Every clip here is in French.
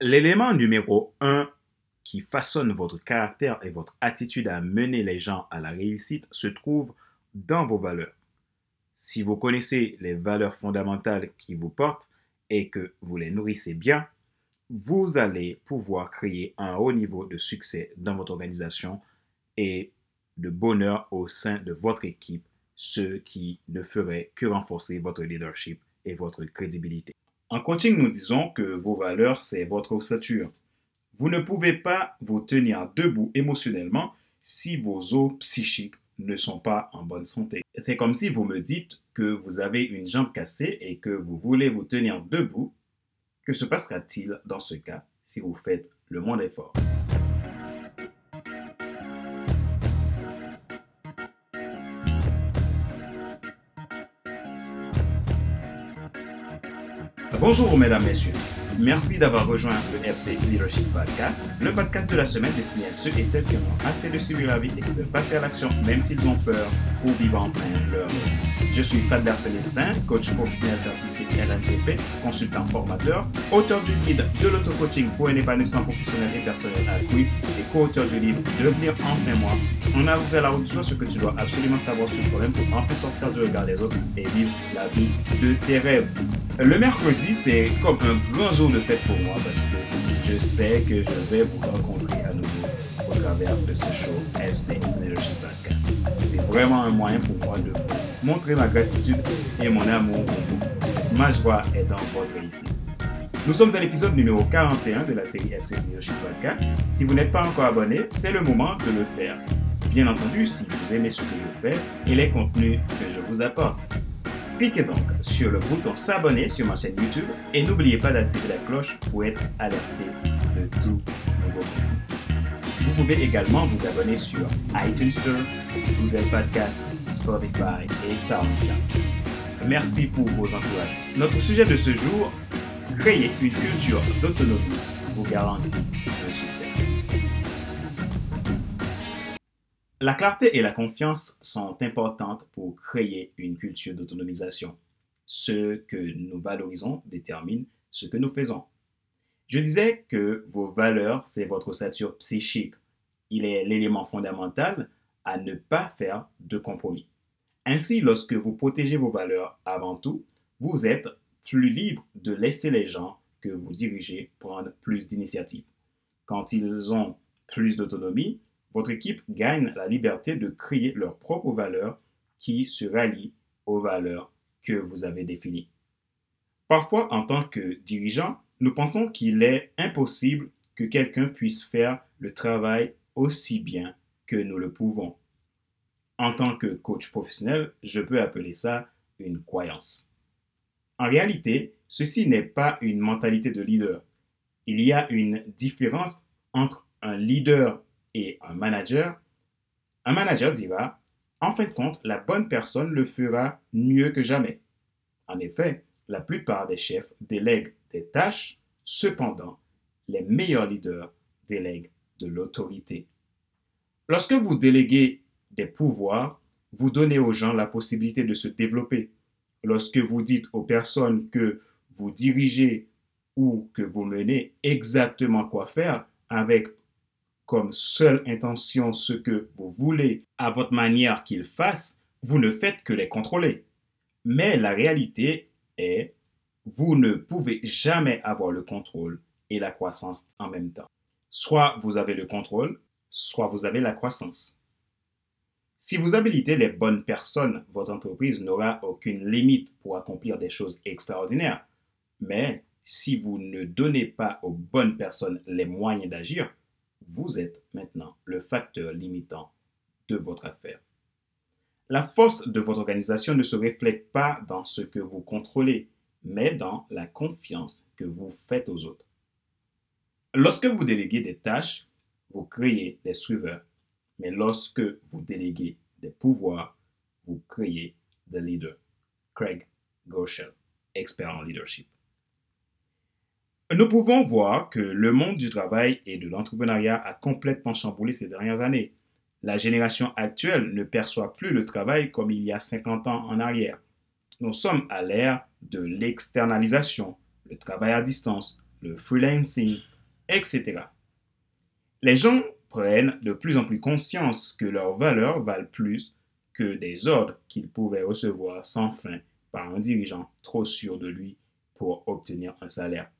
L'élément numéro un qui façonne votre caractère et votre attitude à mener les gens à la réussite se trouve dans vos valeurs. Si vous connaissez les valeurs fondamentales qui vous portent et que vous les nourrissez bien, vous allez pouvoir créer un haut niveau de succès dans votre organisation et de bonheur au sein de votre équipe, ce qui ne ferait que renforcer votre leadership et votre crédibilité. En coaching, nous disons que vos valeurs, c'est votre ossature. Vous ne pouvez pas vous tenir debout émotionnellement si vos os psychiques ne sont pas en bonne santé. C'est comme si vous me dites que vous avez une jambe cassée et que vous voulez vous tenir debout. Que se passera-t-il dans ce cas si vous faites le moins d'efforts? Bonjour mesdames, messieurs. Merci d'avoir rejoint le FC Leadership Podcast, le podcast de la semaine destiné à ceux et celles qui ont assez de suivre la vie et de passer à l'action même s'ils ont peur ou vivent enfin leur. Je suis Fadler Célestin, coach professionnel certifié LNCP, consultant formateur, auteur du guide de l'auto-coaching pour un épanouissement professionnel et personnel accru et co-auteur du livre Devenir enfin moi. On a ouvert la route sur ce que tu dois absolument savoir sur le problème pour enfin sortir du regard des autres et vivre la vie de tes rêves. Le mercredi, c'est comme un grand jour de fête pour moi parce que je sais que je vais vous rencontrer à nouveau au travers de ce show FC Leadership Podcast. C'est vraiment un moyen pour moi de montrer ma gratitude et mon amour pour vous. Ma joie est dans votre réussite. Nous sommes à l'épisode numéro 41 de la série FC Leadership Podcast. Si vous n'êtes pas encore abonné, c'est le moment de le faire. Bien entendu, si vous aimez ce que je fais et les contenus que je vous apporte. Cliquez donc sur le bouton s'abonner sur ma chaîne YouTube et n'oubliez pas d'activer la cloche pour être alerté de tout nouveau Vous pouvez également vous abonner sur iTunes Store, Google Podcast, Spotify et SoundCloud. Merci pour vos encouragements. Notre sujet de ce jour, créer une culture d'autonomie vous garantit La clarté et la confiance sont importantes pour créer une culture d'autonomisation. Ce que nous valorisons détermine ce que nous faisons. Je disais que vos valeurs, c'est votre ossature psychique. Il est l'élément fondamental à ne pas faire de compromis. Ainsi, lorsque vous protégez vos valeurs avant tout, vous êtes plus libre de laisser les gens que vous dirigez prendre plus d'initiatives. Quand ils ont plus d'autonomie, votre équipe gagne la liberté de créer leurs propres valeurs qui se rallient aux valeurs que vous avez définies. Parfois, en tant que dirigeant, nous pensons qu'il est impossible que quelqu'un puisse faire le travail aussi bien que nous le pouvons. En tant que coach professionnel, je peux appeler ça une croyance. En réalité, ceci n'est pas une mentalité de leader. Il y a une différence entre un leader et un manager, un manager dira, en fin de compte, la bonne personne le fera mieux que jamais. En effet, la plupart des chefs délèguent des tâches, cependant, les meilleurs leaders délèguent de l'autorité. Lorsque vous déléguez des pouvoirs, vous donnez aux gens la possibilité de se développer. Lorsque vous dites aux personnes que vous dirigez ou que vous menez exactement quoi faire avec comme seule intention ce que vous voulez à votre manière qu'ils fassent, vous ne faites que les contrôler. Mais la réalité est, vous ne pouvez jamais avoir le contrôle et la croissance en même temps. Soit vous avez le contrôle, soit vous avez la croissance. Si vous habilitez les bonnes personnes, votre entreprise n'aura aucune limite pour accomplir des choses extraordinaires. Mais si vous ne donnez pas aux bonnes personnes les moyens d'agir, vous êtes maintenant le facteur limitant de votre affaire. La force de votre organisation ne se reflète pas dans ce que vous contrôlez, mais dans la confiance que vous faites aux autres. Lorsque vous déléguez des tâches, vous créez des suiveurs, mais lorsque vous déléguez des pouvoirs, vous créez des leaders. Craig Goschel, expert en leadership. Nous pouvons voir que le monde du travail et de l'entrepreneuriat a complètement chamboulé ces dernières années. La génération actuelle ne perçoit plus le travail comme il y a 50 ans en arrière. Nous sommes à l'ère de l'externalisation, le travail à distance, le freelancing, etc. Les gens prennent de plus en plus conscience que leurs valeurs valent plus que des ordres qu'ils pouvaient recevoir sans fin par un dirigeant trop sûr de lui pour obtenir un salaire.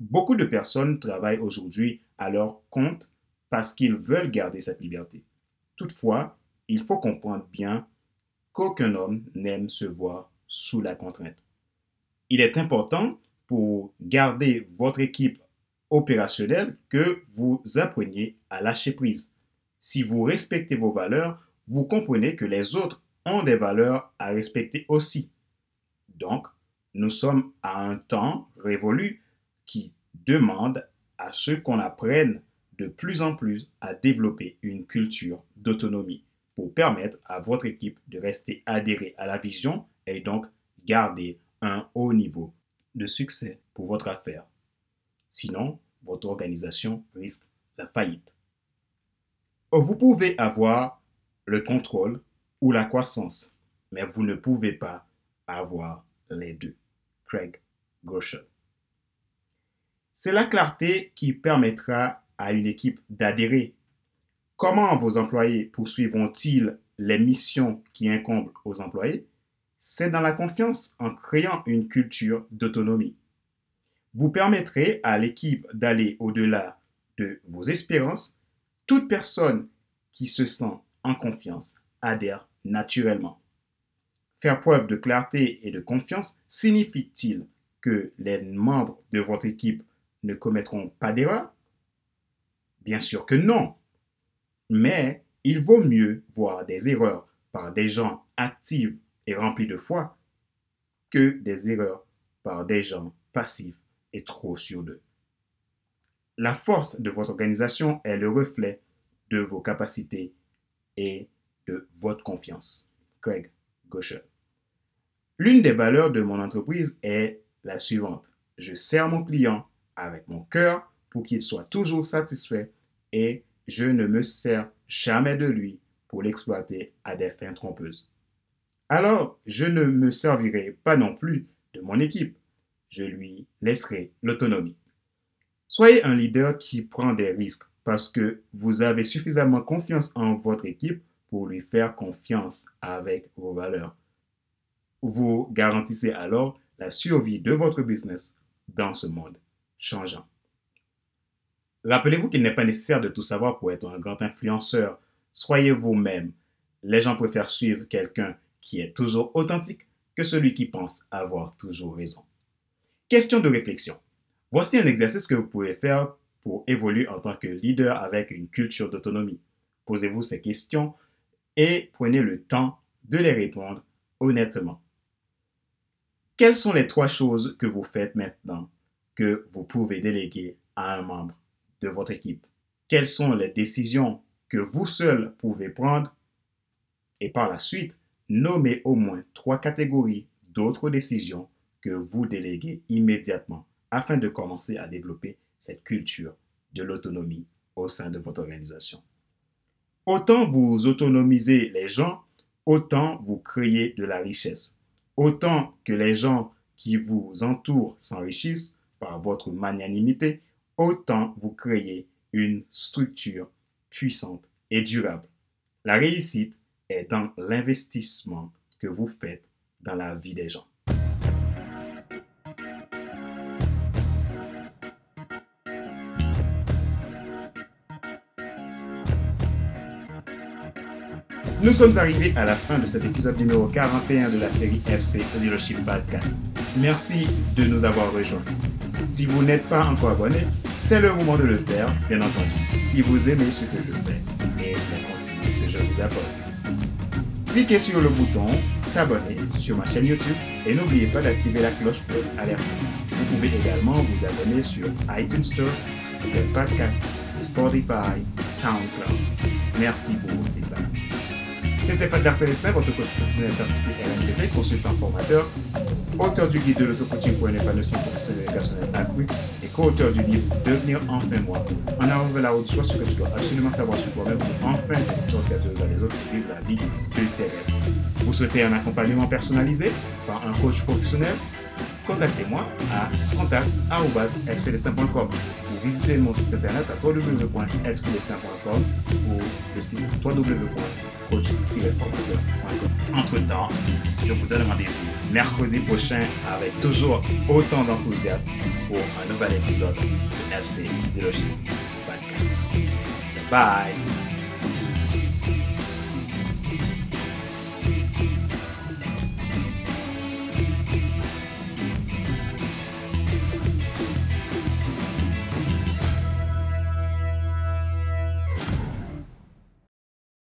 Beaucoup de personnes travaillent aujourd'hui à leur compte parce qu'ils veulent garder cette liberté. Toutefois, il faut comprendre bien qu'aucun homme n'aime se voir sous la contrainte. Il est important pour garder votre équipe opérationnelle que vous appreniez à lâcher prise. Si vous respectez vos valeurs, vous comprenez que les autres ont des valeurs à respecter aussi. Donc, nous sommes à un temps révolu qui demande à ce qu'on apprenne de plus en plus à développer une culture d'autonomie pour permettre à votre équipe de rester adhérée à la vision et donc garder un haut niveau de succès pour votre affaire. Sinon, votre organisation risque la faillite. Vous pouvez avoir le contrôle ou la croissance, mais vous ne pouvez pas avoir les deux. Craig Groeschel. C'est la clarté qui permettra à une équipe d'adhérer. Comment vos employés poursuivront-ils les missions qui incombent aux employés? C'est dans la confiance en créant une culture d'autonomie. Vous permettrez à l'équipe d'aller au-delà de vos espérances. Toute personne qui se sent en confiance adhère naturellement. Faire preuve de clarté et de confiance signifie-t-il que les membres de votre équipe ne commettront pas d'erreur? Bien sûr que non. Mais il vaut mieux voir des erreurs par des gens actifs et remplis de foi que des erreurs par des gens passifs et trop sûrs d'eux. La force de votre organisation est le reflet de vos capacités et de votre confiance. Craig Gosher. L'une des valeurs de mon entreprise est la suivante. Je sers mon client avec mon cœur pour qu'il soit toujours satisfait et je ne me sers jamais de lui pour l'exploiter à des fins trompeuses. Alors, je ne me servirai pas non plus de mon équipe. Je lui laisserai l'autonomie. Soyez un leader qui prend des risques parce que vous avez suffisamment confiance en votre équipe pour lui faire confiance avec vos valeurs. Vous garantissez alors la survie de votre business dans ce monde changeant. Rappelez-vous qu'il n'est pas nécessaire de tout savoir pour être un grand influenceur. Soyez vous-même. Les gens préfèrent suivre quelqu'un qui est toujours authentique que celui qui pense avoir toujours raison. Question de réflexion. Voici un exercice que vous pouvez faire pour évoluer en tant que leader avec une culture d'autonomie. Posez-vous ces questions et prenez le temps de les répondre honnêtement. Quelles sont les trois choses que vous faites maintenant que vous pouvez déléguer à un membre de votre équipe? Quelles sont les décisions que vous seul pouvez prendre? Et par la suite, nommez au moins trois catégories d'autres décisions que vous déléguez immédiatement afin de commencer à développer cette culture de l'autonomie au sein de votre organisation. Autant vous autonomisez les gens, autant vous créez de la richesse. Autant que les gens qui vous entourent s'enrichissent par votre magnanimité, autant vous créez une structure puissante et durable. La réussite est dans l'investissement que vous faites dans la vie des gens. Nous sommes arrivés à la fin de cet épisode numéro 41 de la série FC Leadership Podcast. Merci de nous avoir rejoints. Si vous n'êtes pas encore abonné, c'est le moment de le faire, bien entendu, si vous aimez ce que je fais et le que je vous apporte. Cliquez sur le bouton s'abonner sur ma chaîne YouTube et n'oubliez pas d'activer la cloche pour alerter. Vous pouvez également vous abonner sur iTunes Store, Google Podcast, Spotify, SoundCloud. Merci pour votre feedback. C'était Pat Célestin, votre coach professionnel certifié RNCP, consultant formateur, auteur du guide de l'auto-coaching pour un épanouissement professionnel et personnel accru et co-auteur du livre Devenir enfin moi. En avant vers la route, soit ce que tu dois absolument savoir sur toi-même pour enfin sortir de les autres et vivre la vie de tes rêves. Vous souhaitez un accompagnement personnalisé par un coach professionnel? Contactez-moi à contact.fcdestin.com ou visitez mon site internet à www.fcdestin.com ou le site Entre-temps, je vous donne rendez-vous mercredi prochain avec toujours autant d'enthousiasme pour un nouvel épisode de FC Leadership Podcast. Bye!